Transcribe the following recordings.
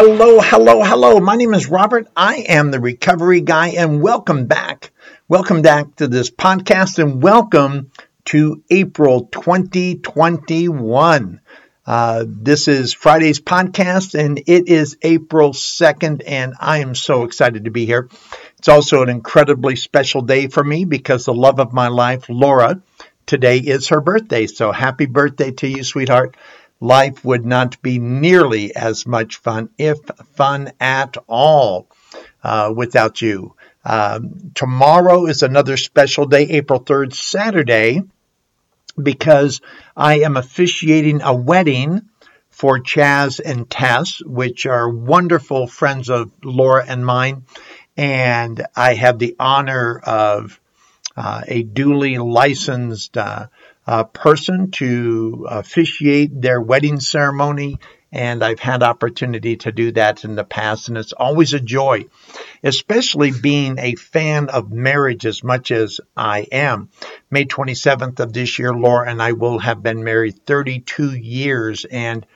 Hello, hello, hello. My name is Robert. I am the recovery guy, and welcome back. Welcome back to this podcast, and welcome to April 2021. Uh, this is Friday's podcast, and it is April 2nd, and I am so excited to be here. It's also an incredibly special day for me because the love of my life, Laura, today is her birthday. So happy birthday to you, sweetheart life would not be nearly as much fun, if fun at all, uh, without you. Um, tomorrow is another special day, April 3rd, Saturday, because I am officiating a wedding for Chaz and Tess, which are wonderful friends of Laura and mine. And I have the honor of uh, a duly licensed uh, uh, person to officiate their wedding ceremony. And I've had opportunity to do that in the past, and it's always a joy, especially being a fan of marriage as much as I am. May 27th of this year, Laura and I will have been married 32 years, and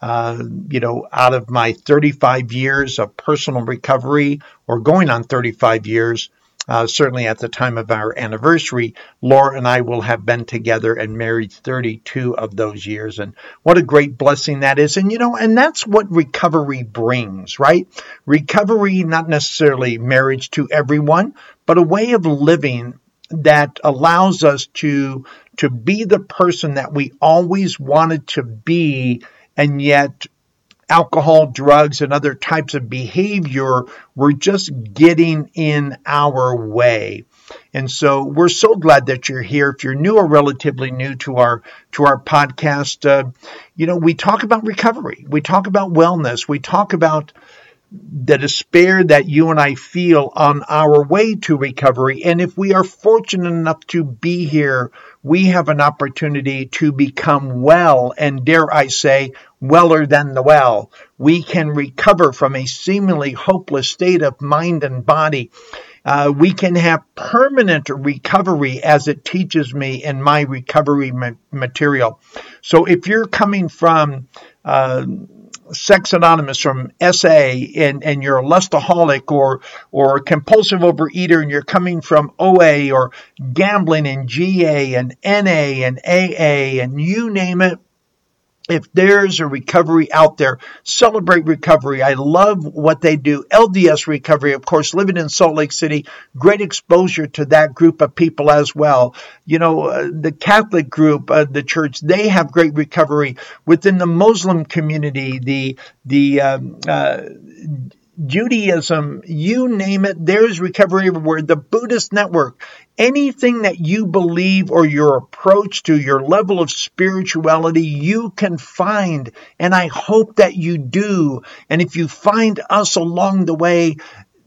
uh, you know, out of my 35 years of personal recovery, or going on 35 years, uh, certainly at the time of our anniversary, Laura and I will have been together and married 32 of those years. And what a great blessing that is. And, you know, and that's what recovery brings, right? Recovery, not necessarily marriage to everyone, but a way of living that allows us to to be the person that we always wanted to be and yet alcohol, drugs, and other types of behavior were just getting in our way. And so we're so glad that you're here. If you're new or relatively new to our to our podcast, uh, you know we talk about recovery, we talk about wellness, we talk about the despair that you and I feel on our way to recovery. And if we are fortunate enough to be here, we have an opportunity to become well, and dare I say, weller than the well. We can recover from a seemingly hopeless state of mind and body. Uh, we can have permanent recovery as it teaches me in my recovery ma- material. So if you're coming from uh, Sex Anonymous from SA and, and you're a lustaholic or or a compulsive overeater and you're coming from OA or gambling and GA and NA and AA and you name it, if there's a recovery out there, celebrate recovery. I love what they do. LDS recovery, of course, living in Salt Lake City, great exposure to that group of people as well. You know, uh, the Catholic group, uh, the church, they have great recovery within the Muslim community. The the um, uh, Judaism, you name it, there's recovery everywhere. The Buddhist network, anything that you believe or your approach to your level of spirituality, you can find. And I hope that you do. And if you find us along the way,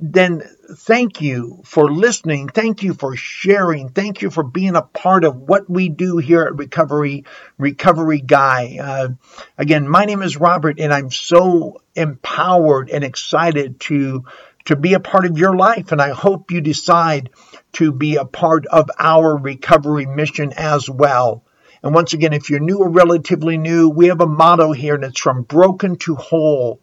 then thank you for listening. Thank you for sharing. Thank you for being a part of what we do here at Recovery Recovery Guy. Uh, again, my name is Robert, and I'm so empowered and excited to to be a part of your life. And I hope you decide to be a part of our recovery mission as well. And once again, if you're new or relatively new, we have a motto here, and it's from broken to whole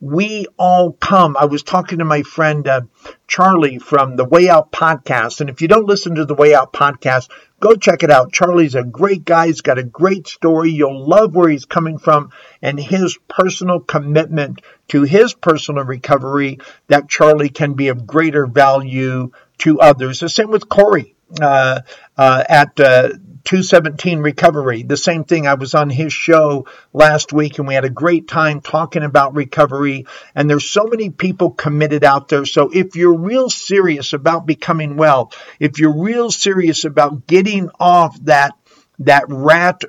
we all come. I was talking to my friend uh, Charlie from the Way Out podcast. And if you don't listen to the Way Out podcast, go check it out. Charlie's a great guy. He's got a great story. You'll love where he's coming from and his personal commitment to his personal recovery that Charlie can be of greater value to others. The same with Corey. Uh, uh, at uh, 217 recovery. The same thing. I was on his show last week and we had a great time talking about recovery. And there's so many people committed out there. So if you're real serious about becoming well, if you're real serious about getting off that that rat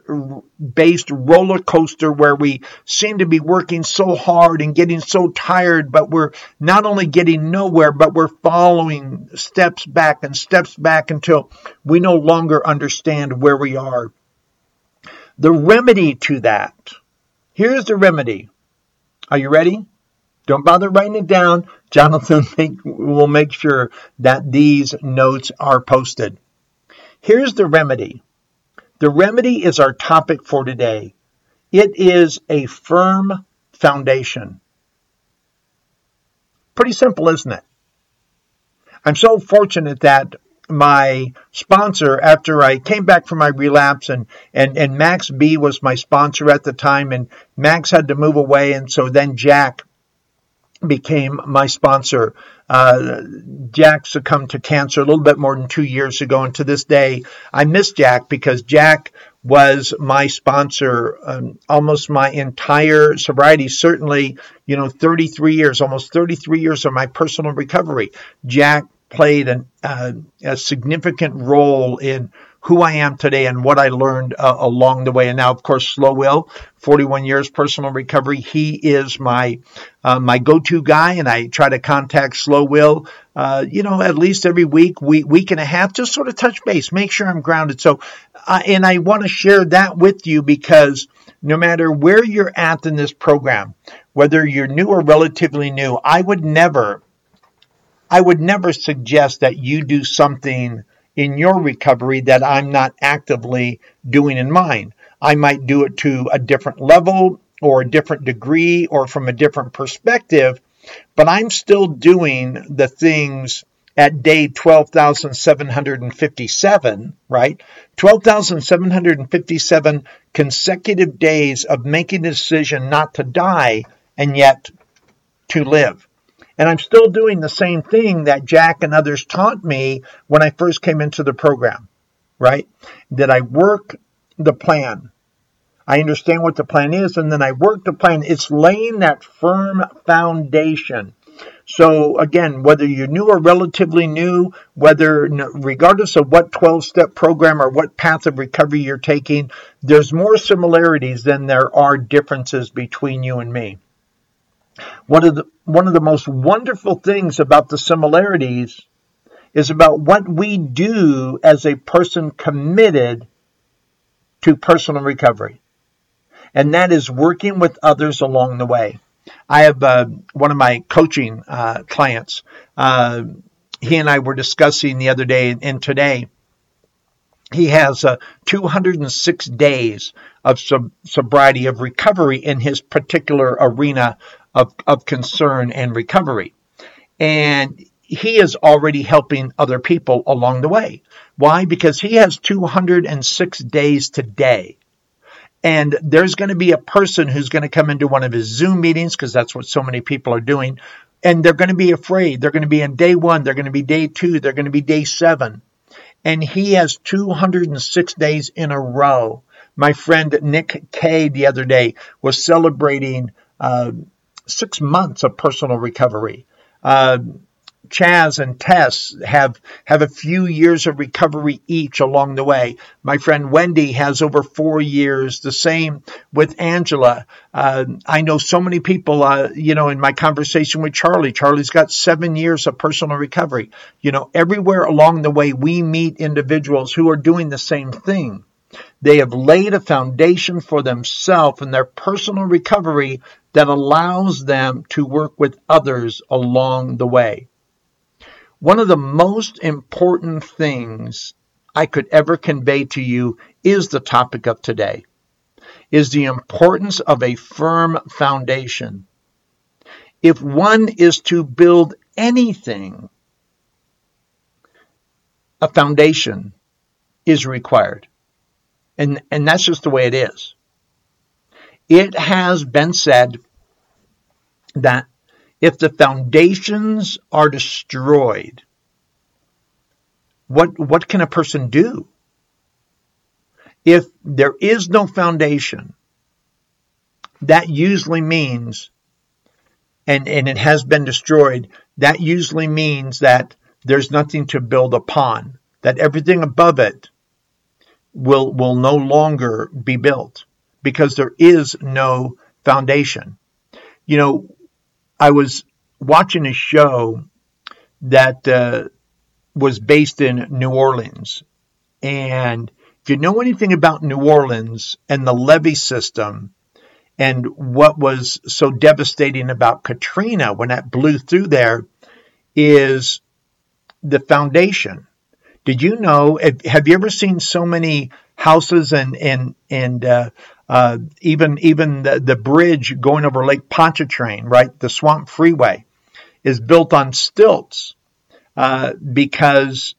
based roller coaster where we seem to be working so hard and getting so tired, but we're not only getting nowhere, but we're following steps back and steps back until we no longer understand where we are. The remedy to that, here's the remedy. Are you ready? Don't bother writing it down. Jonathan make, will make sure that these notes are posted. Here's the remedy. The remedy is our topic for today. It is a firm foundation. Pretty simple, isn't it? I'm so fortunate that my sponsor after I came back from my relapse and, and, and Max B was my sponsor at the time and Max had to move away and so then Jack became my sponsor. Uh, Jack succumbed to cancer a little bit more than two years ago, and to this day, I miss Jack because Jack was my sponsor um, almost my entire sobriety. Certainly, you know, 33 years, almost 33 years of my personal recovery. Jack played an, uh, a significant role in who I am today and what I learned uh, along the way. And now, of course, Slow Will, 41 years personal recovery. He is my uh, my go-to guy, and I try to contact Slow Will, uh, you know, at least every week, week, week and a half, just sort of touch base, make sure I'm grounded. So, uh, and I want to share that with you because no matter where you're at in this program, whether you're new or relatively new, I would never, I would never suggest that you do something in your recovery that I'm not actively doing in mine. I might do it to a different level or a different degree or from a different perspective, but I'm still doing the things at day 12,757, right? 12,757 consecutive days of making a decision not to die and yet to live. And I'm still doing the same thing that Jack and others taught me when I first came into the program, right? That I work the plan. I understand what the plan is, and then I work the plan. It's laying that firm foundation. So again, whether you're new or relatively new, whether regardless of what 12-step program or what path of recovery you're taking, there's more similarities than there are differences between you and me. One of the one of the most wonderful things about the similarities is about what we do as a person committed to personal recovery. And that is working with others along the way. I have uh, one of my coaching uh, clients. Uh, he and I were discussing the other day and today. He has uh, 206 days of sob- sobriety, of recovery in his particular arena of, of concern and recovery. And he is already helping other people along the way. Why? Because he has 206 days today. And there's going to be a person who's going to come into one of his Zoom meetings, because that's what so many people are doing, and they're going to be afraid. They're going to be in day one, they're going to be day two, they're going to be day seven. And he has 206 days in a row. My friend Nick Kay the other day was celebrating uh, six months of personal recovery. Uh, Chaz and Tess have have a few years of recovery each along the way. My friend Wendy has over four years. The same with Angela. Uh, I know so many people. Uh, you know, in my conversation with Charlie, Charlie's got seven years of personal recovery. You know, everywhere along the way, we meet individuals who are doing the same thing. They have laid a foundation for themselves and their personal recovery that allows them to work with others along the way. One of the most important things I could ever convey to you is the topic of today, is the importance of a firm foundation. If one is to build anything, a foundation is required. And, and that's just the way it is. It has been said that if the foundations are destroyed, what, what can a person do? If there is no foundation, that usually means, and, and it has been destroyed, that usually means that there's nothing to build upon, that everything above it will will no longer be built because there is no foundation. You know, I was watching a show that uh, was based in New Orleans, and if you know anything about New Orleans and the levee system, and what was so devastating about Katrina when that blew through there is the foundation. Did you know? Have you ever seen so many houses and and and uh, uh, even even the, the bridge going over Lake Pontchartrain, right? The Swamp Freeway is built on stilts uh, because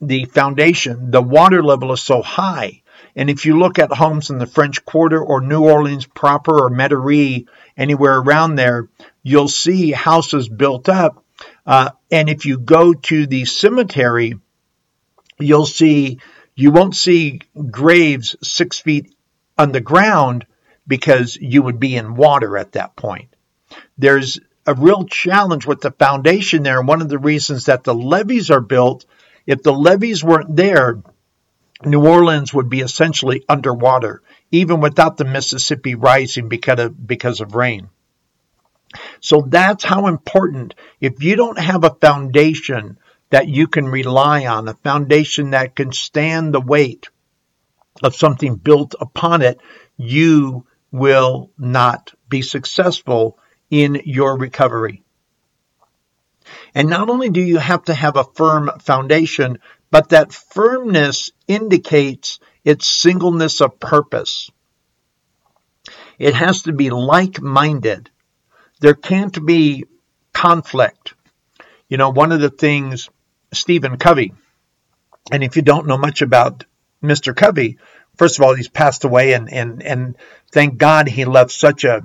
the foundation, the water level is so high. And if you look at homes in the French Quarter or New Orleans proper or Metairie, anywhere around there, you'll see houses built up. Uh, and if you go to the cemetery, you'll see you won't see graves six feet on the ground because you would be in water at that point. There's a real challenge with the foundation there. One of the reasons that the levees are built, if the levees weren't there, New Orleans would be essentially underwater, even without the Mississippi rising because of, because of rain. So that's how important, if you don't have a foundation that you can rely on, a foundation that can stand the weight of something built upon it, you will not be successful in your recovery. And not only do you have to have a firm foundation, but that firmness indicates its singleness of purpose. It has to be like minded. There can't be conflict. You know, one of the things Stephen Covey, and if you don't know much about Mr. Covey, first of all, he's passed away, and, and, and thank God he left such a,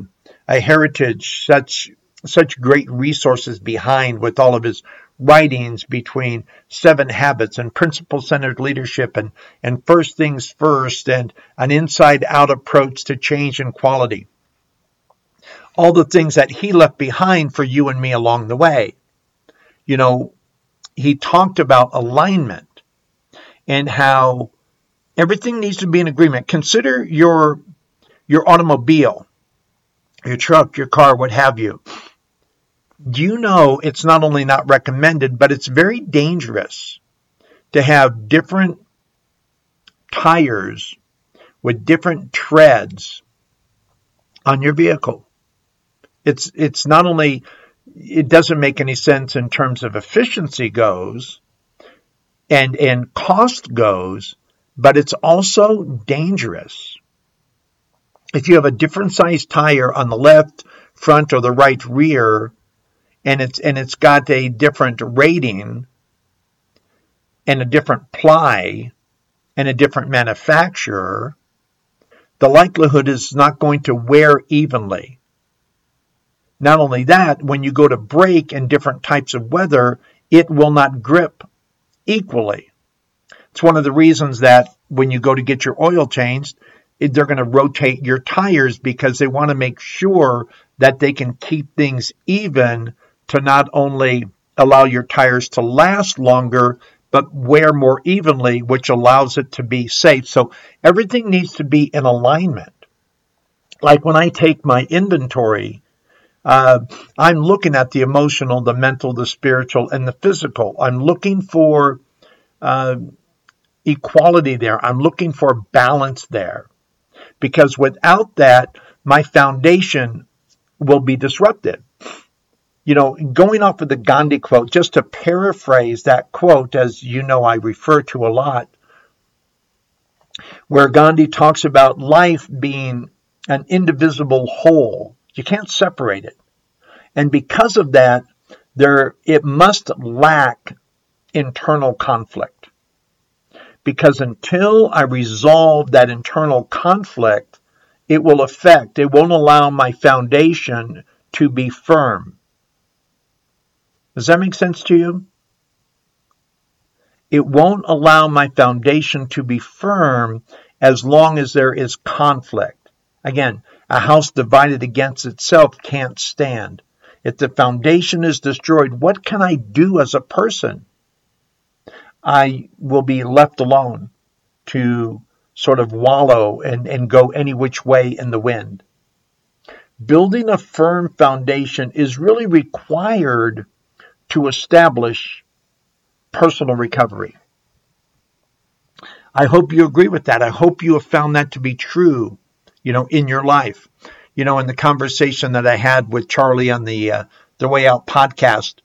a heritage, such such great resources behind with all of his writings between seven habits and principle centered leadership and, and first things first and an inside out approach to change and quality. All the things that he left behind for you and me along the way. You know, he talked about alignment and how everything needs to be in agreement. Consider your your automobile, your truck, your car, what have you do you know it's not only not recommended, but it's very dangerous to have different tires with different treads on your vehicle. It's it's not only it doesn't make any sense in terms of efficiency goes and and cost goes, but it's also dangerous. If you have a different size tire on the left front or the right rear, and it's and it's got a different rating and a different ply and a different manufacturer, the likelihood is not going to wear evenly. Not only that, when you go to brake in different types of weather, it will not grip equally. It's one of the reasons that when you go to get your oil changed, they're going to rotate your tires because they want to make sure that they can keep things even to not only allow your tires to last longer, but wear more evenly, which allows it to be safe. So everything needs to be in alignment. Like when I take my inventory, uh, I'm looking at the emotional, the mental, the spiritual, and the physical. I'm looking for uh, equality there. I'm looking for balance there. Because without that, my foundation will be disrupted you know, going off of the Gandhi quote, just to paraphrase that quote, as you know I refer to a lot, where Gandhi talks about life being an indivisible whole. You can't separate it. And because of that, there it must lack internal conflict. Because until I resolve that internal conflict, it will affect, it won't allow my foundation to be firm. Does that make sense to you? It won't allow my foundation to be firm as long as there is conflict. Again, a house divided against itself can't stand. If the foundation is destroyed, what can I do as a person? I will be left alone to sort of wallow and, and go any which way in the wind. Building a firm foundation is really required to establish personal recovery. I hope you agree with that. I hope you have found that to be true, you know, in your life. You know, in the conversation that I had with Charlie on the uh, the Way Out podcast,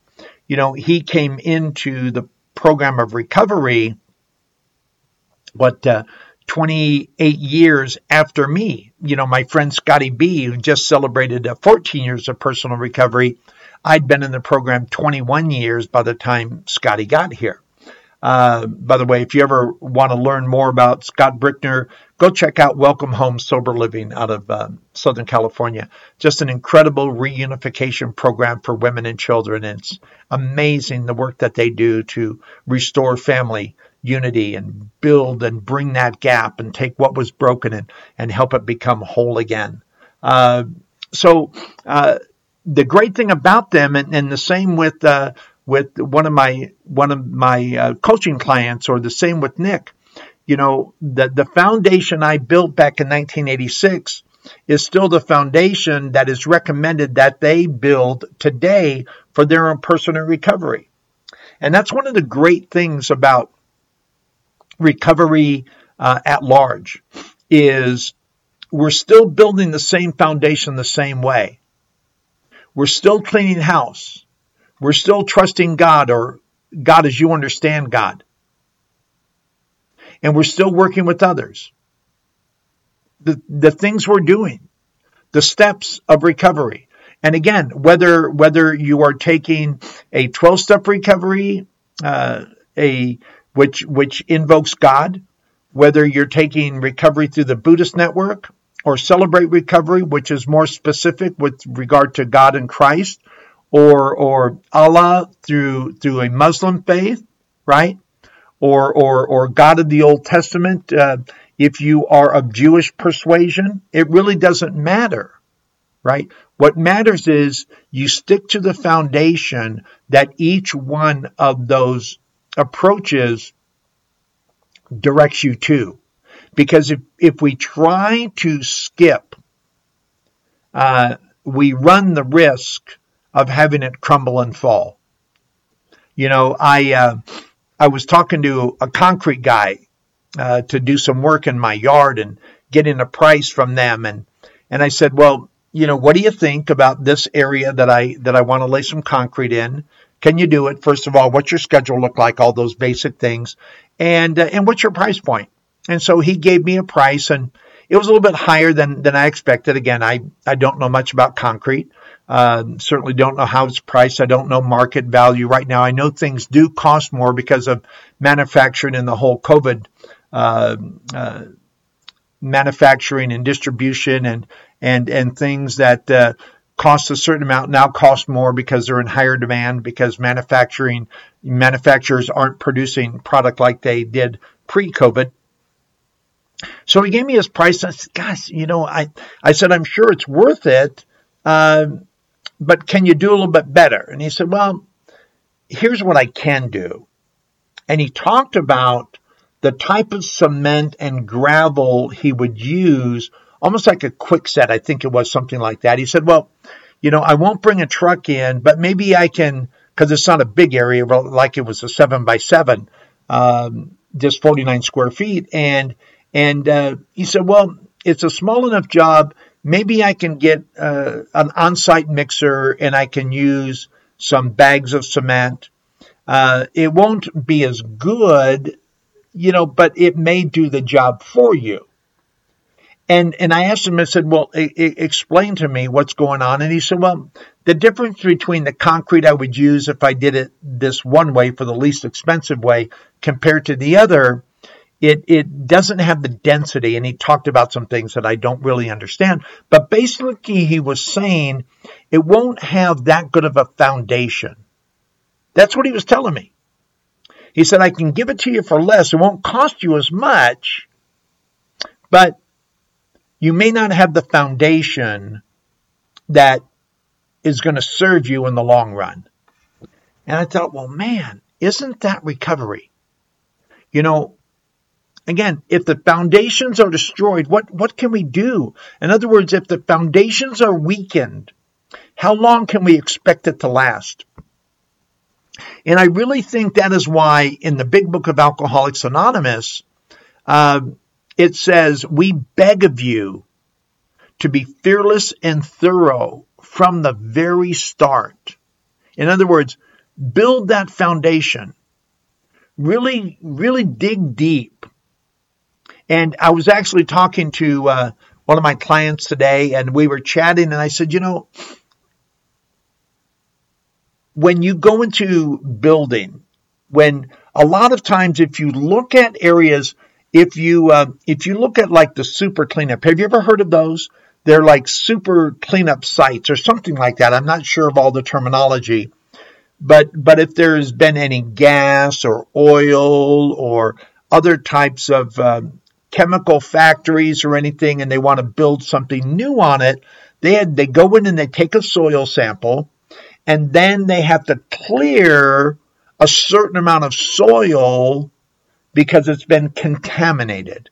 you know, he came into the program of recovery what uh, 28 years after me. You know, my friend Scotty B, who just celebrated uh, 14 years of personal recovery, I'd been in the program 21 years by the time Scotty got here. Uh, by the way, if you ever want to learn more about Scott Brickner, go check out Welcome Home Sober Living out of uh, Southern California. Just an incredible reunification program for women and children. It's amazing the work that they do to restore family unity and build and bring that gap and take what was broken and, and help it become whole again. Uh, so, uh, the great thing about them, and, and the same with uh, with one of my one of my uh, coaching clients, or the same with Nick. You know, the the foundation I built back in 1986 is still the foundation that is recommended that they build today for their own personal recovery. And that's one of the great things about recovery uh, at large is we're still building the same foundation the same way. We're still cleaning house. We're still trusting God or God as you understand God. And we're still working with others. The, the things we're doing, the steps of recovery. And again, whether whether you are taking a 12 step recovery, uh, a which which invokes God, whether you're taking recovery through the Buddhist network, or celebrate recovery, which is more specific with regard to God and Christ, or or Allah through through a Muslim faith, right? Or or or God of the Old Testament. Uh, if you are of Jewish persuasion, it really doesn't matter, right? What matters is you stick to the foundation that each one of those approaches directs you to. Because if, if we try to skip, uh, we run the risk of having it crumble and fall. You know, I uh, I was talking to a concrete guy uh, to do some work in my yard and getting a price from them, and and I said, well, you know, what do you think about this area that I that I want to lay some concrete in? Can you do it? First of all, what's your schedule look like? All those basic things, and uh, and what's your price point? And so he gave me a price and it was a little bit higher than, than I expected. Again, I, I don't know much about concrete. Uh, certainly don't know how it's priced. I don't know market value right now. I know things do cost more because of manufacturing and the whole COVID uh, uh, manufacturing and distribution and and and things that uh, cost a certain amount now cost more because they're in higher demand because manufacturing manufacturers aren't producing product like they did pre-COVID. So he gave me his price. I said, gosh, you know, I, I said, I'm sure it's worth it, uh, but can you do a little bit better? And he said, well, here's what I can do. And he talked about the type of cement and gravel he would use, almost like a quickset. I think it was something like that. He said, well, you know, I won't bring a truck in, but maybe I can, because it's not a big area, like it was a seven by seven, um, just 49 square feet. And and uh, he said, Well, it's a small enough job. Maybe I can get uh, an on site mixer and I can use some bags of cement. Uh, it won't be as good, you know, but it may do the job for you. And and I asked him, I said, well, I, I, explain to me what's going on. And he said, well, the difference between the concrete I would use if I did it this one way for the least expensive way compared to the other it it doesn't have the density and he talked about some things that I don't really understand but basically he was saying it won't have that good of a foundation. That's what he was telling me. He said I can give it to you for less. It won't cost you as much but you may not have the foundation that is going to serve you in the long run. And I thought well man isn't that recovery? You know Again, if the foundations are destroyed, what, what can we do? In other words, if the foundations are weakened, how long can we expect it to last? And I really think that is why in the big book of Alcoholics Anonymous, uh, it says, We beg of you to be fearless and thorough from the very start. In other words, build that foundation. Really, really dig deep. And I was actually talking to uh, one of my clients today, and we were chatting, and I said, You know, when you go into building, when a lot of times if you look at areas, if you uh, if you look at like the super cleanup, have you ever heard of those? They're like super cleanup sites or something like that. I'm not sure of all the terminology, but but if there's been any gas or oil or other types of uh, chemical factories or anything, and they want to build something new on it, they had, they go in and they take a soil sample and then they have to clear a certain amount of soil because it's been contaminated,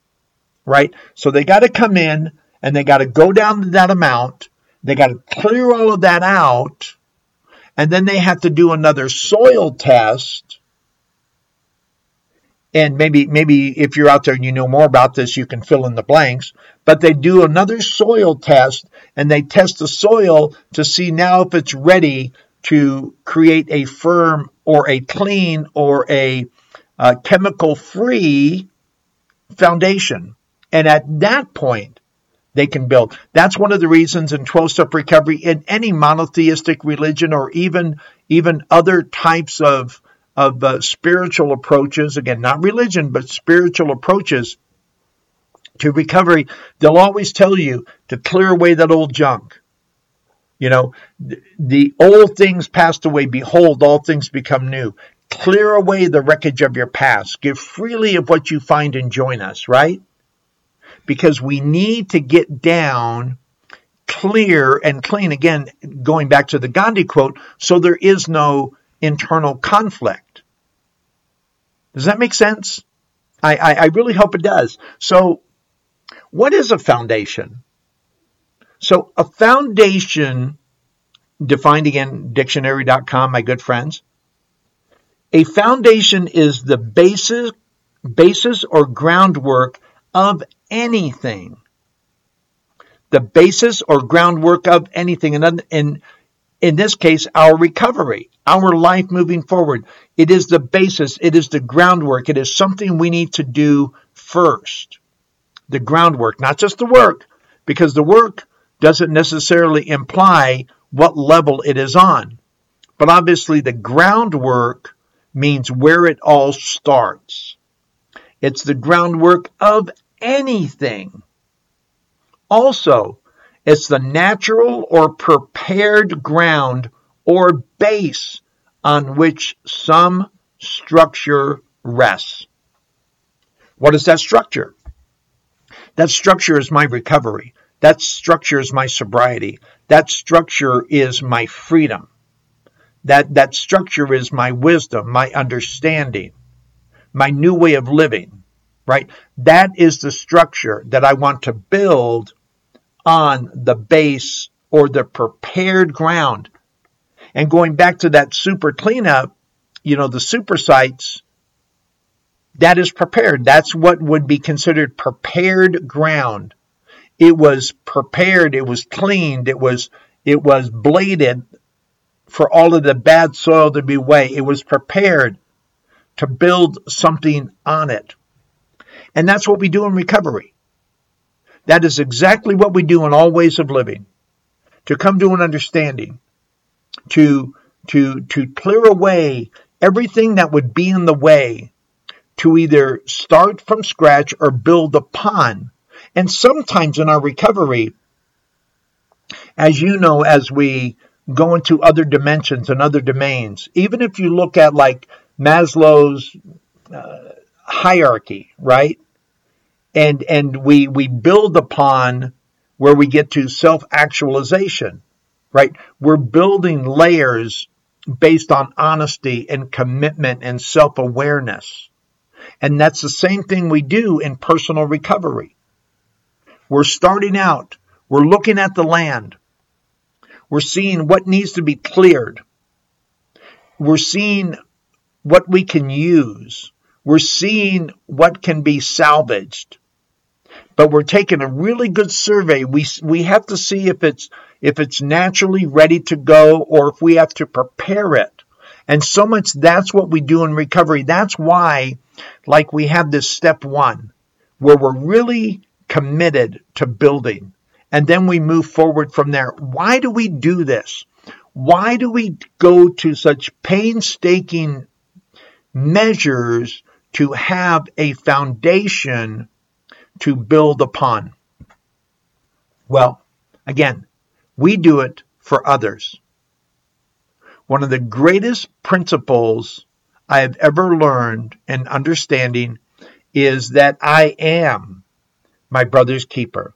right? So they got to come in and they got to go down to that amount. They got to clear all of that out. And then they have to do another soil test. And maybe, maybe if you're out there and you know more about this, you can fill in the blanks. But they do another soil test and they test the soil to see now if it's ready to create a firm or a clean or a uh, chemical free foundation. And at that point, they can build. That's one of the reasons in 12 step recovery in any monotheistic religion or even even other types of of uh, spiritual approaches again not religion but spiritual approaches to recovery they'll always tell you to clear away that old junk. You know the old things passed away. Behold all things become new. Clear away the wreckage of your past. Give freely of what you find and join us right? Because we need to get down clear and clean. Again, going back to the Gandhi quote, so there is no internal conflict. Does that make sense? I, I, I really hope it does. So, what is a foundation? So, a foundation, defined again, dictionary.com, my good friends. A foundation is the basis, basis or groundwork of anything. The basis or groundwork of anything. And in, in this case, our recovery, our life moving forward. It is the basis, it is the groundwork, it is something we need to do first. The groundwork, not just the work, because the work doesn't necessarily imply what level it is on. But obviously, the groundwork means where it all starts. It's the groundwork of anything. Also, it's the natural or prepared ground or base on which some structure rests. What is that structure? That structure is my recovery. That structure is my sobriety. That structure is my freedom. That, that structure is my wisdom, my understanding, my new way of living right? That is the structure that I want to build on the base or the prepared ground. And going back to that super cleanup, you know, the super sites, that is prepared. That's what would be considered prepared ground. It was prepared, it was cleaned, it was it was bladed for all of the bad soil to be away. It was prepared to build something on it. And that's what we do in recovery. That is exactly what we do in all ways of living. To come to an understanding, to, to, to clear away everything that would be in the way, to either start from scratch or build upon. And sometimes in our recovery, as you know, as we go into other dimensions and other domains, even if you look at like Maslow's uh, hierarchy, right? And and we we build upon where we get to self-actualization, right? We're building layers based on honesty and commitment and self-awareness. And that's the same thing we do in personal recovery. We're starting out, we're looking at the land, we're seeing what needs to be cleared, we're seeing what we can use, we're seeing what can be salvaged. But we're taking a really good survey. We, we have to see if it's, if it's naturally ready to go or if we have to prepare it. And so much that's what we do in recovery. That's why, like, we have this step one where we're really committed to building and then we move forward from there. Why do we do this? Why do we go to such painstaking measures to have a foundation to build upon? Well, again, we do it for others. One of the greatest principles I have ever learned and understanding is that I am my brother's keeper.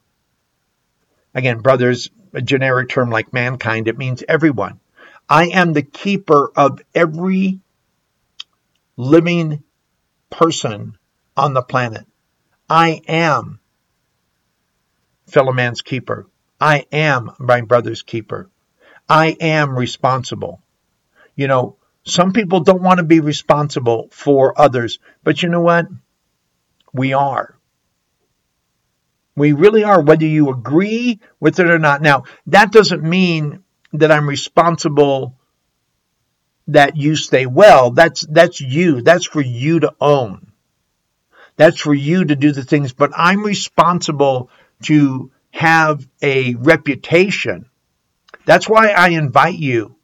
Again, brother's a generic term like mankind. It means everyone. I am the keeper of every living person on the planet. I am fellow man's keeper. I am my brother's keeper. I am responsible. You know, some people don't want to be responsible for others, but you know what? We are. We really are, whether you agree with it or not. Now, that doesn't mean that I'm responsible that you stay well. That's, that's you. That's for you to own. That's for you to do the things, but I'm responsible to have a reputation. That's why I invite you.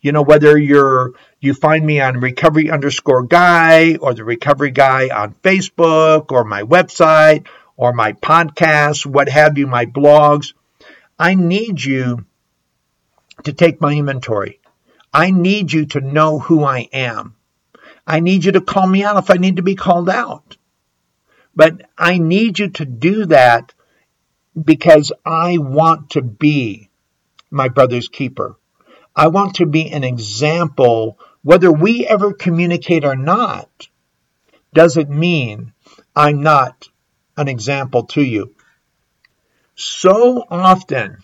You know, whether you're, you find me on recovery underscore guy or the recovery guy on Facebook or my website or my podcasts, what have you, my blogs. I need you to take my inventory. I need you to know who I am. I need you to call me out if I need to be called out. But I need you to do that because I want to be my brother's keeper. I want to be an example, whether we ever communicate or not, doesn't mean I'm not an example to you. So often,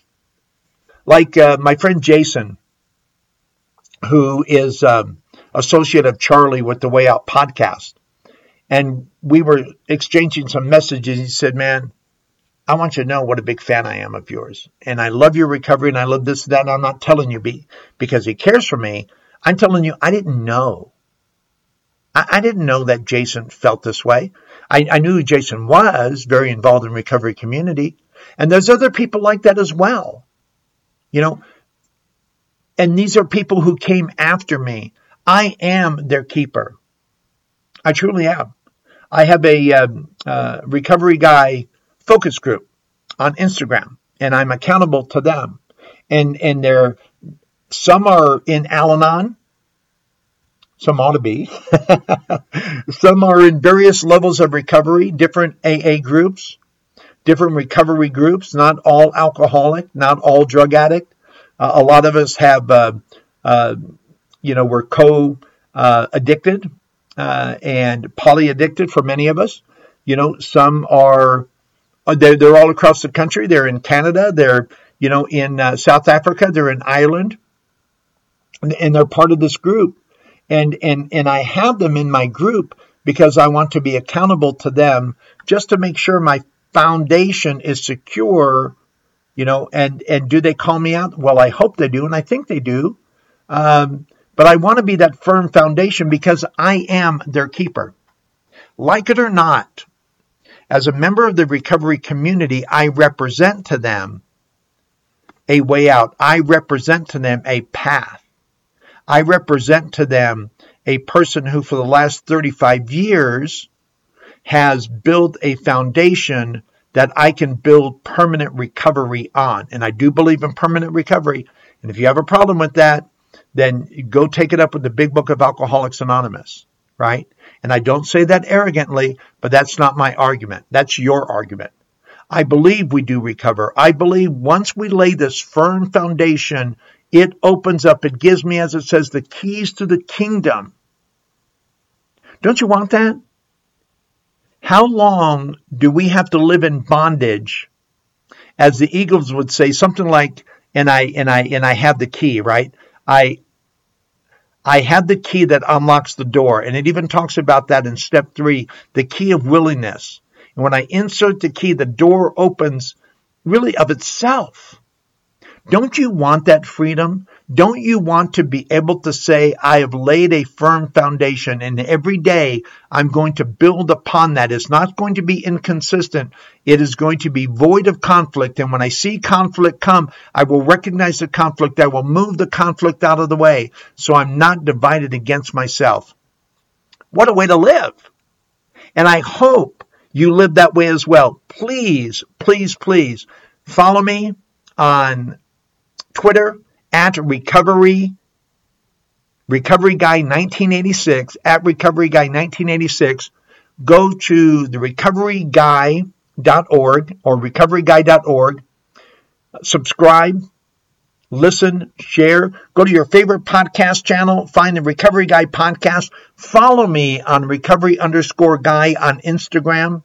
like uh, my friend Jason, who is um, associate of Charlie with the Way Out podcast, and we were exchanging some messages. He said, Man, I want you to know what a big fan I am of yours. And I love your recovery and I love this, that. I'm not telling you be, because he cares for me. I'm telling you, I didn't know. I, I didn't know that Jason felt this way. I, I knew Jason was very involved in recovery community. And there's other people like that as well. You know, and these are people who came after me. I am their keeper. I truly am. I have a uh, uh, recovery guy focus group on Instagram, and I'm accountable to them. And and they're some are in Al-Anon, some ought to be. some are in various levels of recovery, different AA groups, different recovery groups. Not all alcoholic, not all drug addict. Uh, a lot of us have, uh, uh, you know, we're co uh, addicted uh, and poly addicted for many of us. You know, some are uh, they're, they're all across the country. They're in Canada. They're, you know, in uh, South Africa. They're in Ireland. And, and they're part of this group. And, and, and I have them in my group because I want to be accountable to them just to make sure my foundation is secure, you know, and, and do they call me out? Well, I hope they do. And I think they do. Um, but I want to be that firm foundation because I am their keeper. Like it or not, as a member of the recovery community, I represent to them a way out. I represent to them a path. I represent to them a person who, for the last 35 years, has built a foundation that I can build permanent recovery on. And I do believe in permanent recovery. And if you have a problem with that, then go take it up with the big book of Alcoholics Anonymous, right? And I don't say that arrogantly, but that's not my argument. That's your argument. I believe we do recover. I believe once we lay this firm foundation, it opens up, it gives me, as it says, the keys to the kingdom. Don't you want that? How long do we have to live in bondage? As the Eagles would say, something like, and I and I and I have the key, right? I I had the key that unlocks the door. And it even talks about that in step three, the key of willingness. And when I insert the key, the door opens really of itself. Don't you want that freedom? Don't you want to be able to say, I have laid a firm foundation and every day I'm going to build upon that? It's not going to be inconsistent. It is going to be void of conflict. And when I see conflict come, I will recognize the conflict. I will move the conflict out of the way so I'm not divided against myself. What a way to live. And I hope you live that way as well. Please, please, please follow me on Twitter at recovery recovery guy 1986 at recovery guy 1986 go to the recoveryguy.org or recoveryguy.org subscribe listen share go to your favorite podcast channel find the recovery guy podcast follow me on recovery underscore guy on instagram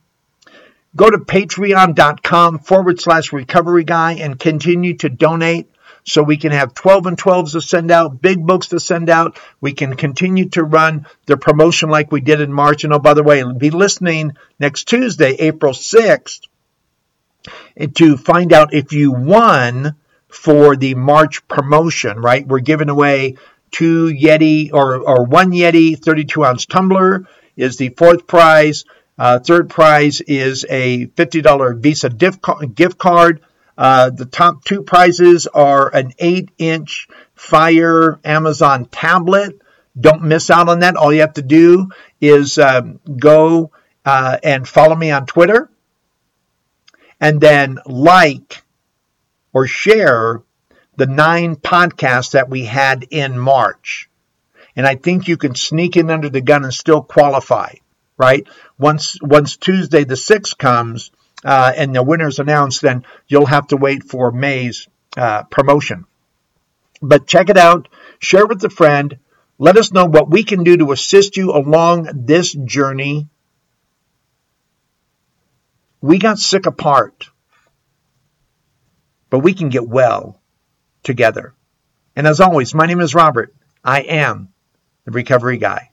go to patreon.com forward slash recovery guy and continue to donate so we can have 12 and 12s to send out, big books to send out. We can continue to run the promotion like we did in March. And oh, by the way, be listening next Tuesday, April 6th, to find out if you won for the March promotion, right? We're giving away two Yeti or, or one Yeti 32 ounce tumbler is the fourth prize. Uh, third prize is a $50 Visa gift card. Uh, the top two prizes are an 8 inch Fire Amazon tablet. Don't miss out on that. All you have to do is um, go uh, and follow me on Twitter and then like or share the nine podcasts that we had in March. And I think you can sneak in under the gun and still qualify, right? Once once Tuesday the 6th comes, uh, and the winner's announced, then you'll have to wait for May's uh, promotion. But check it out, share with a friend. Let us know what we can do to assist you along this journey. We got sick apart, but we can get well together. And as always, my name is Robert. I am the recovery guy.